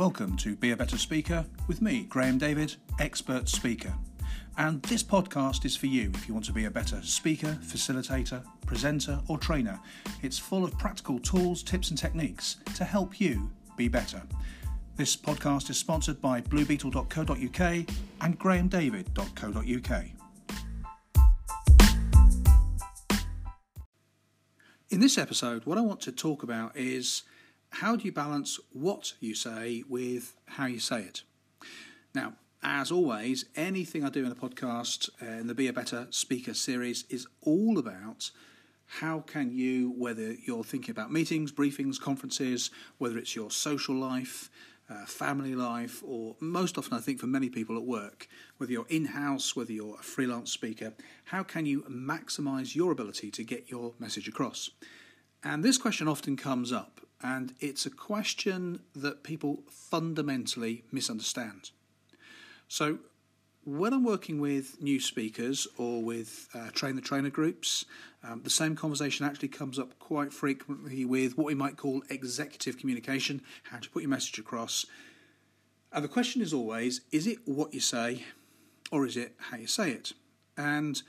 Welcome to Be a Better Speaker with me, Graham David, expert speaker. And this podcast is for you if you want to be a better speaker, facilitator, presenter, or trainer. It's full of practical tools, tips, and techniques to help you be better. This podcast is sponsored by bluebeetle.co.uk and grahamdavid.co.uk. In this episode, what I want to talk about is how do you balance what you say with how you say it? Now, as always, anything I do in the podcast, uh, in the Be a Better Speaker series, is all about how can you, whether you're thinking about meetings, briefings, conferences, whether it's your social life, uh, family life, or most often, I think for many people at work, whether you're in house, whether you're a freelance speaker, how can you maximize your ability to get your message across? And this question often comes up, and it's a question that people fundamentally misunderstand. So, when I'm working with new speakers or with uh, train the trainer groups, um, the same conversation actually comes up quite frequently with what we might call executive communication, how to put your message across. And the question is always is it what you say or is it how you say it? And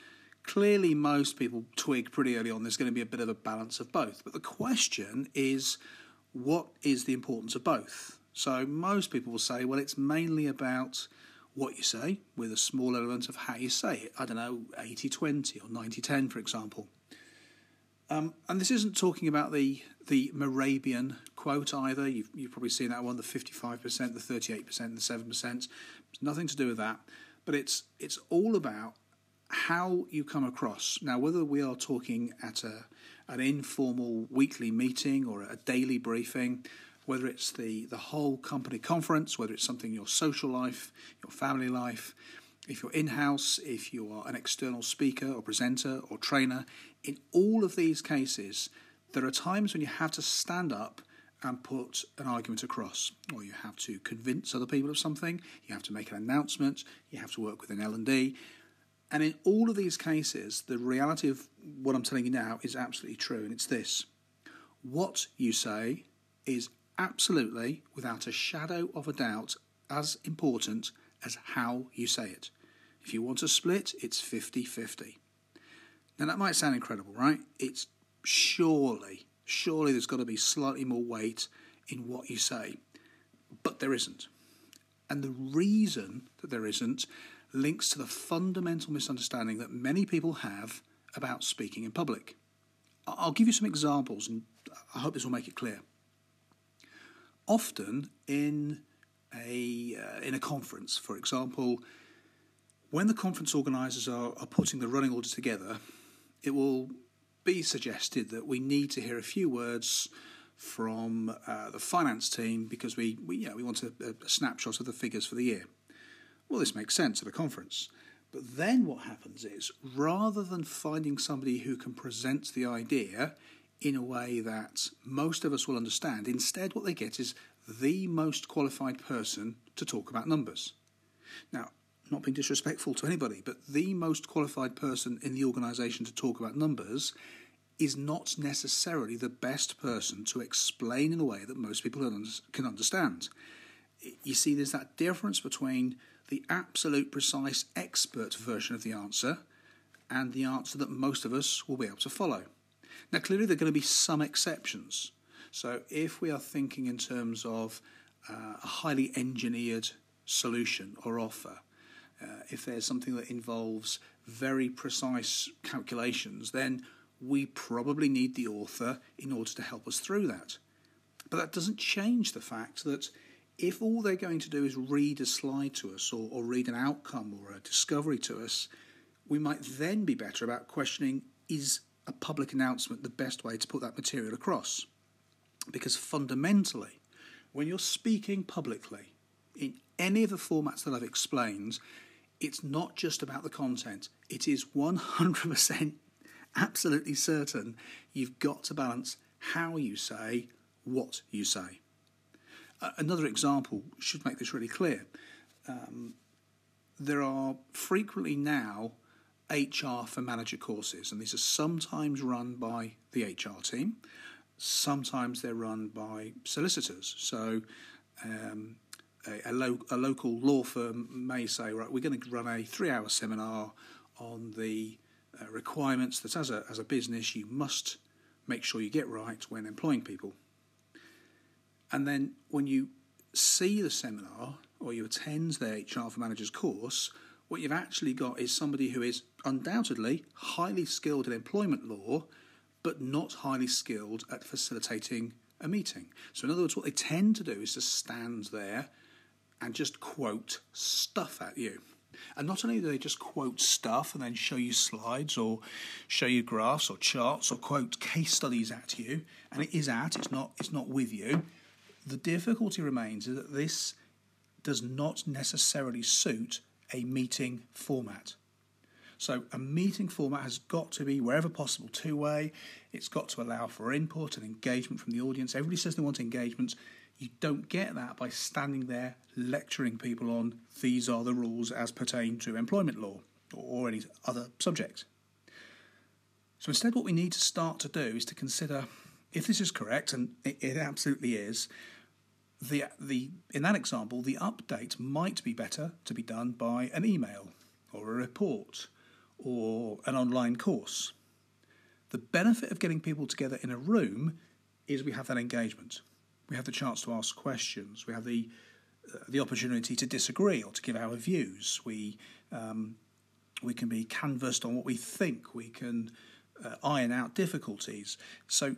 clearly, most people twig pretty early on there's going to be a bit of a balance of both. But the question is what is the importance of both? So, most people will say, well, it's mainly about what you say with a small element of how you say it. I don't know, 80 20 or 90 10, for example. Um, and this isn't talking about the, the Mehrabian quote either. You've, you've probably seen that one the 55%, the 38%, the 7%. It's nothing to do with that. But it's, it's all about how you come across. Now, whether we are talking at a, an informal weekly meeting or a daily briefing, whether it's the, the whole company conference, whether it's something in your social life, your family life, if you're in house, if you are an external speaker or presenter or trainer, in all of these cases, there are times when you have to stand up and put an argument across, or you have to convince other people of something, you have to make an announcement, you have to work with an L&D. And in all of these cases, the reality of what I'm telling you now is absolutely true, and it's this. What you say is absolutely, without a shadow of a doubt, as important as how you say it. If you want a split, it's 50 50. Now, that might sound incredible, right? It's surely, surely there's got to be slightly more weight in what you say, but there isn't. And the reason that there isn't links to the fundamental misunderstanding that many people have about speaking in public. I'll give you some examples, and I hope this will make it clear often in a uh, in a conference, for example, when the conference organisers are, are putting the running order together, it will be suggested that we need to hear a few words from uh, the finance team because we, we, you know, we want a, a, snapshot of the figures for the year. Well, this makes sense at a conference. But then what happens is, rather than finding somebody who can present the idea in a way that most of us will understand. Instead, what they get is the most qualified person to talk about numbers. Now, not being disrespectful to anybody, but the most qualified person in the organisation to talk about numbers is not necessarily the best person to explain in a way that most people can understand. You see, there's that difference between the absolute precise expert version of the answer and the answer that most of us will be able to follow. Now, clearly, there are going to be some exceptions. So, if we are thinking in terms of uh, a highly engineered solution or offer, uh, if there's something that involves very precise calculations, then we probably need the author in order to help us through that. But that doesn't change the fact that if all they're going to do is read a slide to us or, or read an outcome or a discovery to us, we might then be better about questioning is a public announcement the best way to put that material across. Because fundamentally, when you're speaking publicly in any of the formats that I've explained, it's not just about the content. It is 100% absolutely certain you've got to balance how you say what you say. Another example should make this really clear. Um, there are frequently now HR for manager courses, and these are sometimes run by the HR team, sometimes they're run by solicitors. So Um, a, a, lo- a, local law firm may say, right, we're going to run a three hour seminar on the uh, requirements that as a, as a business you must make sure you get right when employing people. And then when you see the seminar or you attend their HR for Managers course, what you've actually got is somebody who is undoubtedly highly skilled in employment law, but not highly skilled at facilitating a meeting. So, in other words, what they tend to do is to stand there and just quote stuff at you. And not only do they just quote stuff and then show you slides or show you graphs or charts or quote case studies at you, and it is at, it's not, it's not with you. The difficulty remains is that this does not necessarily suit a meeting format. So, a meeting format has got to be, wherever possible, two way. It's got to allow for input and engagement from the audience. Everybody says they want engagement. You don't get that by standing there lecturing people on these are the rules as pertain to employment law or any other subject. So, instead, what we need to start to do is to consider if this is correct, and it, it absolutely is, the, the, in that example, the update might be better to be done by an email or a report or an online course. The benefit of getting people together in a room is we have that engagement. We have the chance to ask questions. We have the uh, the opportunity to disagree or to give our views. We um, we can be canvassed on what we think. We can uh, iron out difficulties. So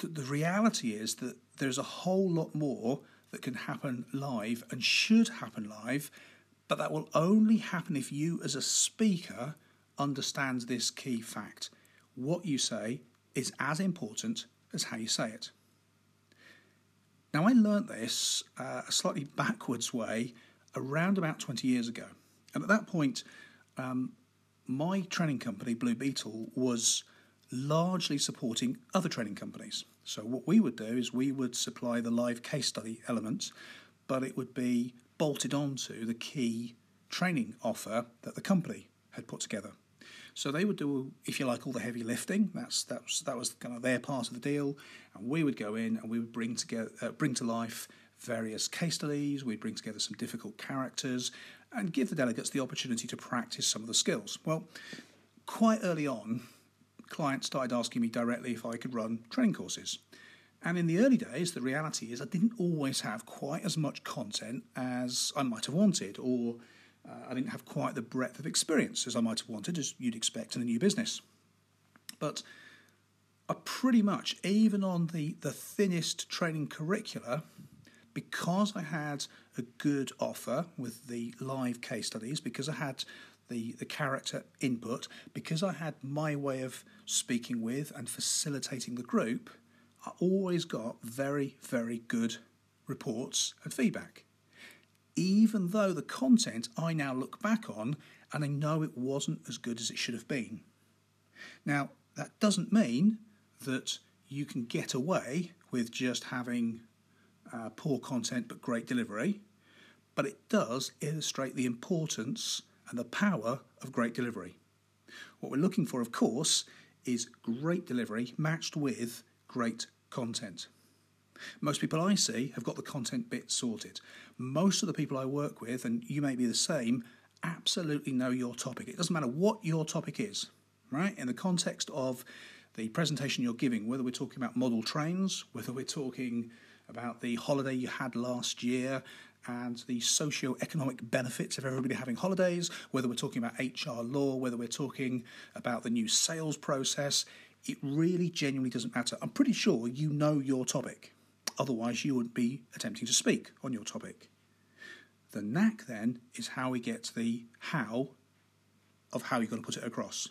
the reality is that there's a whole lot more that can happen live and should happen live, but that will only happen if you, as a speaker, understands this key fact. What you say is as important as how you say it. Now, I learnt this uh, a slightly backwards way around about 20 years ago. And at that point, um, my training company, Blue Beetle, was largely supporting other training companies. So, what we would do is we would supply the live case study elements, but it would be bolted onto the key training offer that the company had put together. So they would do, if you like, all the heavy lifting. That's that was that was kind of their part of the deal, and we would go in and we would bring together, uh, bring to life various case studies. We'd bring together some difficult characters, and give the delegates the opportunity to practice some of the skills. Well, quite early on, clients started asking me directly if I could run training courses. And in the early days, the reality is I didn't always have quite as much content as I might have wanted, or uh, I didn't have quite the breadth of experience as I might have wanted, as you'd expect in a new business. But I pretty much, even on the, the thinnest training curricula, because I had a good offer with the live case studies, because I had the, the character input, because I had my way of speaking with and facilitating the group, I always got very, very good reports and feedback even though the content I now look back on and I know it wasn't as good as it should have been. Now, that doesn't mean that you can get away with just having uh, poor content but great delivery, but it does illustrate the importance and the power of great delivery. What we're looking for, of course, is great delivery matched with great content. Most people I see have got the content bit sorted. Most of the people I work with, and you may be the same, absolutely know your topic. It doesn't matter what your topic is, right? In the context of the presentation you're giving, whether we're talking about model trains, whether we're talking about the holiday you had last year and the socio-economic benefits of everybody having holidays, whether we're talking about HR law, whether we're talking about the new sales process, it really genuinely doesn't matter. I'm pretty sure you know your topic. Otherwise, you wouldn't be attempting to speak on your topic. The knack then is how we get the how of how you're going to put it across.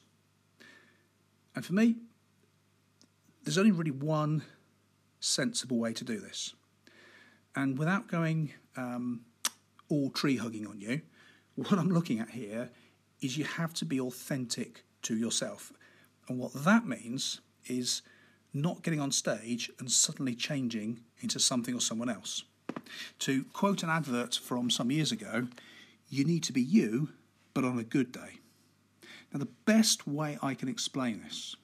And for me, there's only really one sensible way to do this. And without going um, all tree hugging on you, what I'm looking at here is you have to be authentic to yourself. And what that means is not getting on stage and suddenly changing into something or someone else. To quote an advert from some years ago, you need to be you, but on a good day. Now, the best way I can explain this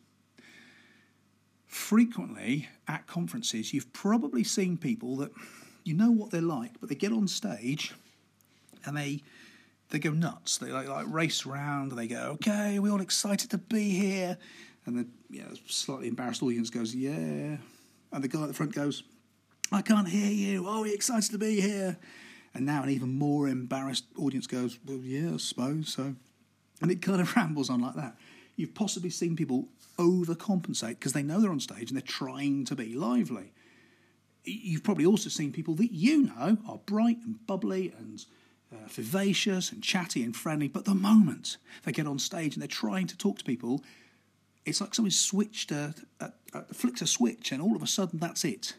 frequently at conferences, you've probably seen people that you know what they're like, but they get on stage and they they go nuts. They like, like race around and they go, okay, we're all excited to be here. And the you know, slightly embarrassed audience goes, yeah. And the guy at the front goes, I can't hear you. Oh, we're excited to be here. And now an even more embarrassed audience goes, well, yeah, I suppose so. And it kind of rambles on like that. You've possibly seen people overcompensate because they know they're on stage and they're trying to be lively. You've probably also seen people that you know are bright and bubbly and uh, vivacious and chatty and friendly, but the moment they get on stage and they're trying to talk to people, it's like someone switched a, a, a flicks a switch, and all of a sudden that's it.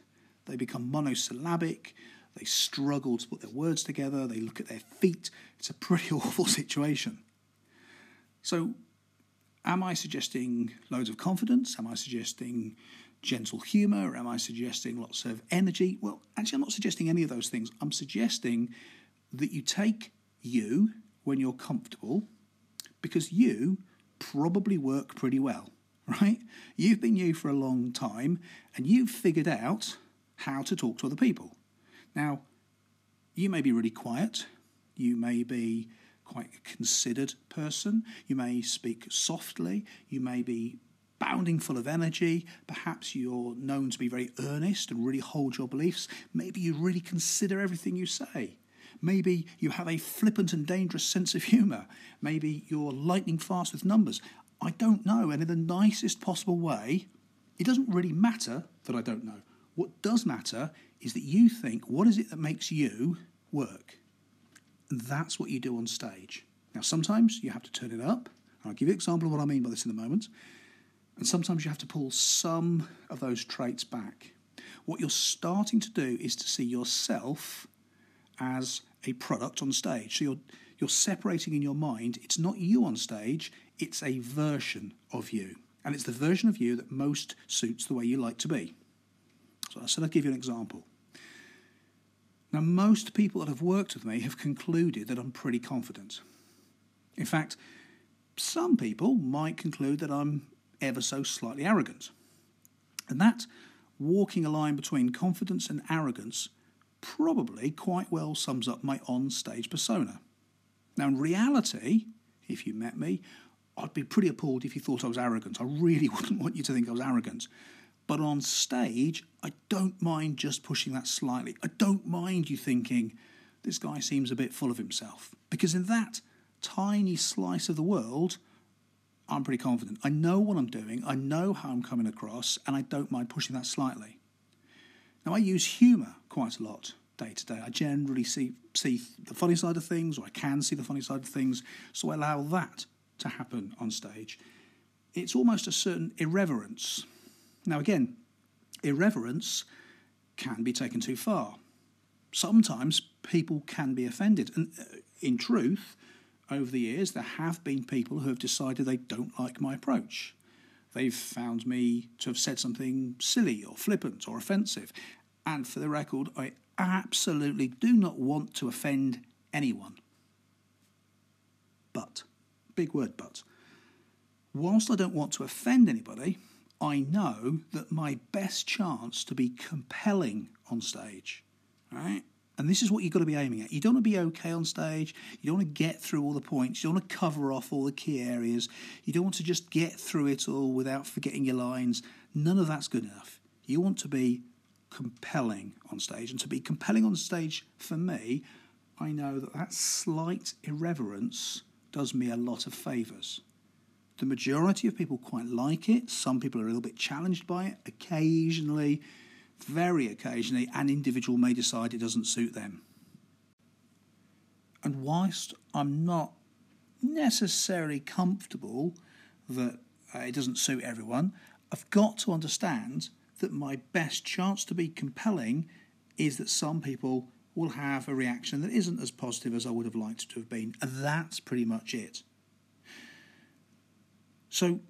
They become monosyllabic. They struggle to put their words together. They look at their feet. It's a pretty awful situation. So, am I suggesting loads of confidence? Am I suggesting gentle humour? Am I suggesting lots of energy? Well, actually, I'm not suggesting any of those things. I'm suggesting that you take you when you're comfortable because you probably work pretty well, right? You've been you for a long time and you've figured out how to talk to other people. Now, you may be really quiet, you may be quite a considered person, you may speak softly, you may be bounding full of energy. Perhaps you're known to be very earnest and really hold your beliefs. Maybe you really consider everything you say. Maybe you have a flippant and dangerous sense of humour. Maybe you're lightning fast with numbers. I don't know. And in the nicest possible way, it doesn't really matter that I don't know. What does matter is that you think, what is it that makes you work? And that's what you do on stage. Now, sometimes you have to turn it up. I'll give you an example of what I mean by this in a moment. And sometimes you have to pull some of those traits back. What you're starting to do is to see yourself as a product on stage. So you're you're separating in your mind. It's not you on stage. It's a version of you, and it's the version of you that most suits the way you like to be. So I said I'd give you an example. Now, most people that have worked with me have concluded that I'm pretty confident. In fact, some people might conclude that I'm ever so slightly arrogant. And that walking a line between confidence and arrogance probably quite well sums up my on stage persona. Now, in reality, if you met me, I'd be pretty appalled if you thought I was arrogant. I really wouldn't want you to think I was arrogant. But on stage, I don't mind just pushing that slightly. I don't mind you thinking, this guy seems a bit full of himself. Because in that tiny slice of the world, I'm pretty confident. I know what I'm doing, I know how I'm coming across, and I don't mind pushing that slightly. Now, I use humour quite a lot day to day. I generally see, see the funny side of things, or I can see the funny side of things, so I allow that to happen on stage. It's almost a certain irreverence. Now, again, irreverence can be taken too far. Sometimes people can be offended, and uh, in truth, over the years, there have been people who have decided they don't like my approach. They've found me to have said something silly or flippant or offensive. And for the record, I absolutely do not want to offend anyone. But, big word, but, whilst I don't want to offend anybody, I know that my best chance to be compelling on stage, right? And this is what you've got to be aiming at. You don't want to be okay on stage. You don't want to get through all the points. You don't want to cover off all the key areas. You don't want to just get through it all without forgetting your lines. None of that's good enough. You want to be compelling on stage. And to be compelling on stage for me, I know that that slight irreverence does me a lot of favours. The majority of people quite like it. Some people are a little bit challenged by it. Occasionally, very occasionally, an individual may decide it doesn't suit them. And whilst I'm not necessarily comfortable that uh, it doesn't suit everyone, I've got to understand that my best chance to be compelling is that some people will have a reaction that isn't as positive as I would have liked to have been. And that's pretty much it. So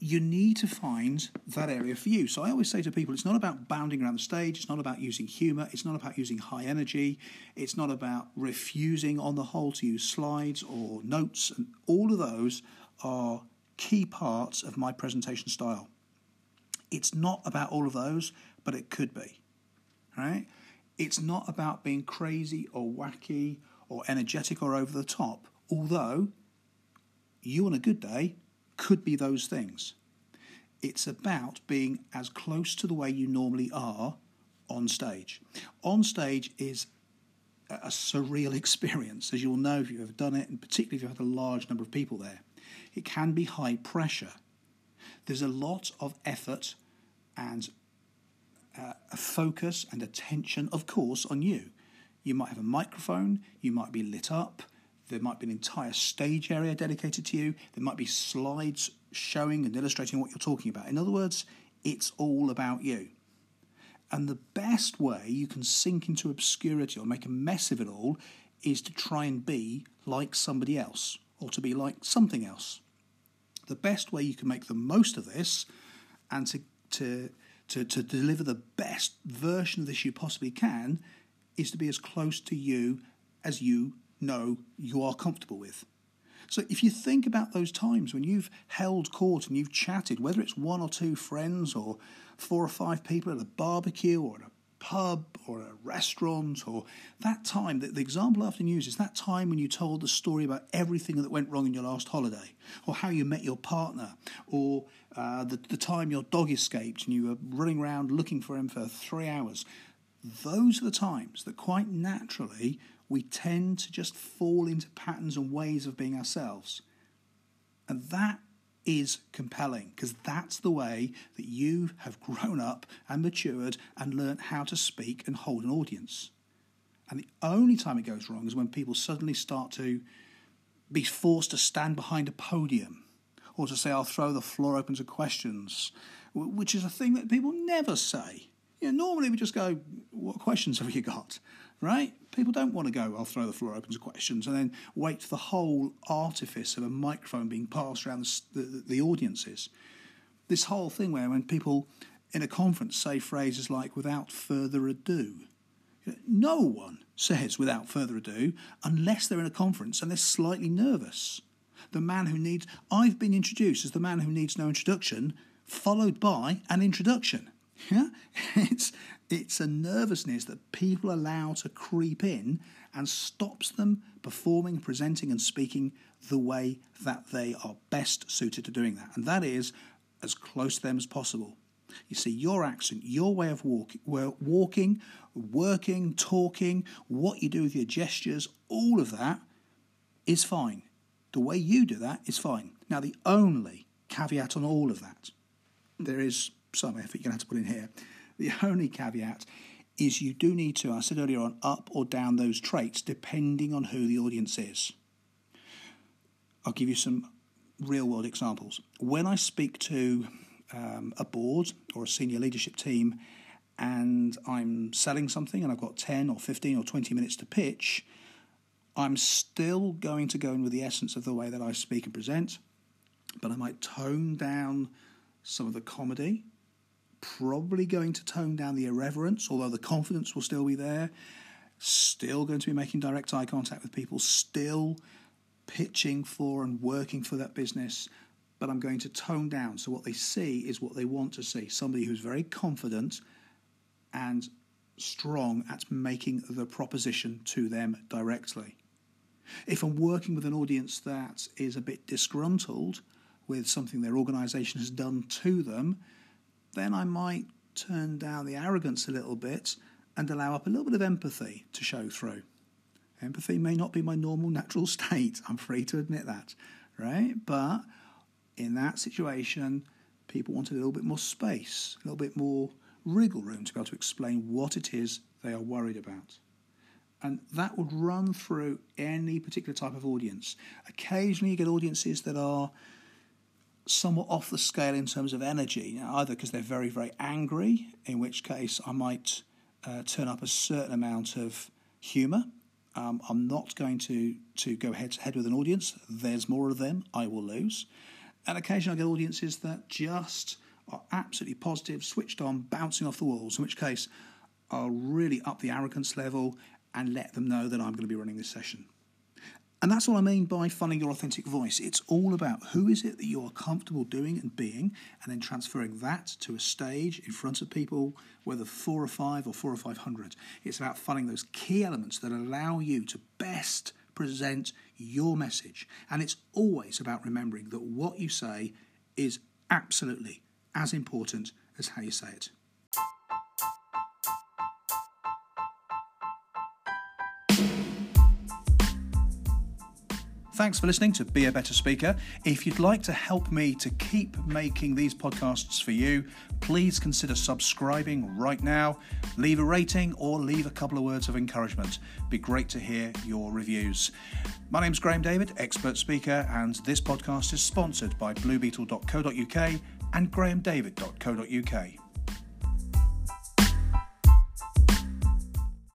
you need to find that area for you. So I always say to people, it's not about bounding around the stage, it's not about using humour, it's not about using high energy, it's not about refusing on the whole to use slides or notes, and all of those are key parts of my presentation style. It's not about all of those, but it could be. Right? It's not about being crazy or wacky or energetic or over the top, although you on a good day could be those things. It's about being as close to the way you normally are on stage. On stage is a surreal experience, as you'll know if you've ever done it, and particularly if you've had a large number of people there. It can be high pressure. There's a lot of effort and uh, a focus and attention, of course, on you. You might have a microphone, you might be lit up, there might be an entire stage area dedicated to you, there might be slides showing and illustrating what you're talking about. In other words, it's all about you. And the best way you can sink into obscurity or make a mess of it all is to try and be like somebody else or to be like something else. The best way you can make the most of this and to, to, to, to deliver the best version of this you possibly can is to be as close to you as you know you are comfortable with. So if you think about those times when you've held court and you've chatted, whether it's one or two friends or four or five people at a barbecue or at a pub or a restaurant or that time that the example I often use is that time when you told the story about everything that went wrong in your last holiday or how you met your partner or uh, the, the time your dog escaped and you were running around looking for him for three hours those are the times that quite naturally we tend to just fall into patterns and ways of being ourselves. And that is compelling because that's the way that you have grown up and matured and learnt how to speak and hold an audience. And the only time it goes wrong is when people suddenly start to be forced to stand behind a podium or to say, I'll throw the floor open to questions, which is a thing that people never say. You know, normally we just go, What questions have you got? Right? People don't want to go, I'll throw the floor open to questions and then wait for the whole artifice of a microphone being passed around the, the, the audiences. This whole thing where when people in a conference say phrases like, without further ado, no one says without further ado unless they're in a conference and they're slightly nervous. The man who needs, I've been introduced as the man who needs no introduction, followed by an introduction. Yeah, it's it's a nervousness that people allow to creep in and stops them performing, presenting, and speaking the way that they are best suited to doing that. And that is as close to them as possible. You see, your accent, your way of walk, walking, working, talking, what you do with your gestures, all of that is fine. The way you do that is fine. Now, the only caveat on all of that, there is some effort you're going to have to put in here the only caveat is you do need to, I said earlier on, up or down those traits depending on who the audience is. I'll give you some real world examples. When I speak to um, a board or a senior leadership team and I'm selling something and I've got 10 or 15 or 20 minutes to pitch, I'm still going to go in with the essence of the way that I speak and present, but I might tone down some of the comedy probably going to tone down the irreverence, although the confidence will still be there. Still going to be making direct eye contact with people, still pitching for and working for that business, but I'm going to tone down. So, what they see is what they want to see somebody who's very confident and strong at making the proposition to them directly. If I'm working with an audience that is a bit disgruntled with something their organisation has done to them, then I might turn down the arrogance a little bit and allow up a little bit of empathy to show through. Empathy may not be my normal natural state, I'm free to admit that, right? But in that situation, people want a little bit more space, a little bit more wriggle room to be able to explain what it is they are worried about. And that would run through any particular type of audience. Occasionally, you get audiences that are somewhat off the scale in terms of energy, either because they're very, very angry, in which case I might uh, turn up a certain amount of humour. Um, I'm not going to, to go head to head with an audience. There's more of them, I will lose. And occasionally I get audiences that just are absolutely positive, switched on, bouncing off the walls, in which case I'll really up the arrogance level and let them know that I'm going to be running this session. And that's what I mean by finding your authentic voice. It's all about who is it that you are comfortable doing and being, and then transferring that to a stage in front of people, whether four or five or four or five hundred. It's about finding those key elements that allow you to best present your message. And it's always about remembering that what you say is absolutely as important as how you say it. Thanks for listening to Be a Better Speaker. If you'd like to help me to keep making these podcasts for you, please consider subscribing right now. Leave a rating or leave a couple of words of encouragement. Be great to hear your reviews. My name's Graham David, expert speaker, and this podcast is sponsored by bluebeetle.co.uk and grahamdavid.co.uk.